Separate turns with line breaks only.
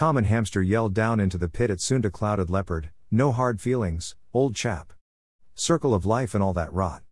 Common hamster yelled down into the pit at Sunda clouded leopard, no hard feelings, old chap. Circle of life and all that rot.